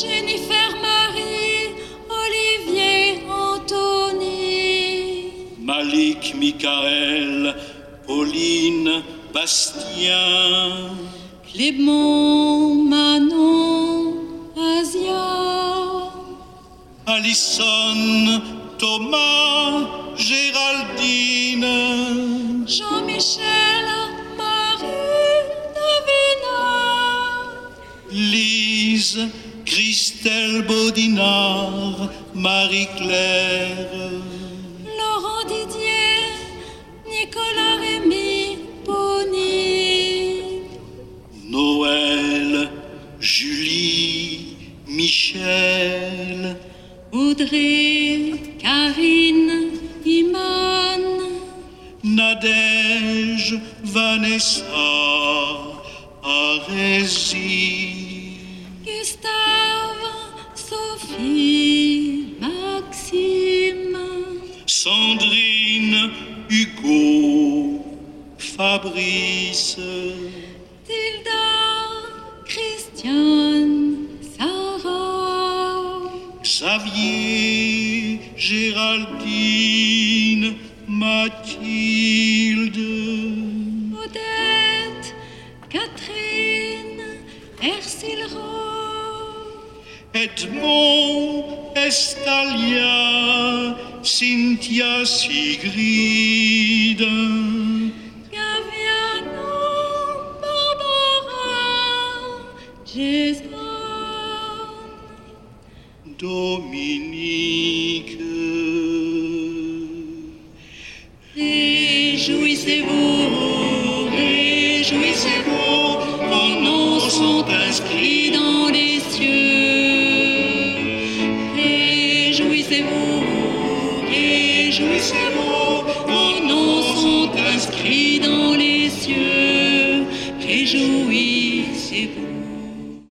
Jennifer Marie, Olivier Anthony, Malik Michael, Pauline Bastien, Clément Manon, Asia, Alison, Thomas, Géraldine, Jean-Michel, Marie, Davina, Lise, Christelle Baudinard, Marie-Claire, Laurent Didier, Nicolas Rémy, Bonny, Noël, Julie, Michel, Audrey, Karine, Iman, Nadège, Vanessa, Arésie, Maxime, Sandrine, Hugo, Fabrice, Tilda, Christiane, Sarah, Xavier, Géraldine, Mathilde, Odette, Catherine, Ercile Rowe, Edmond, Estalia, Cynthia, Sigrid, Gaviano, Barbara, Jason, Dominique. Réjouissez-vous, réjouissez-vous, vos noms sont inscrits dans les cieux. Réjouissez-vous, réjouissez-vous, vos noms sont inscrits dans les cieux. Réjouissez-vous.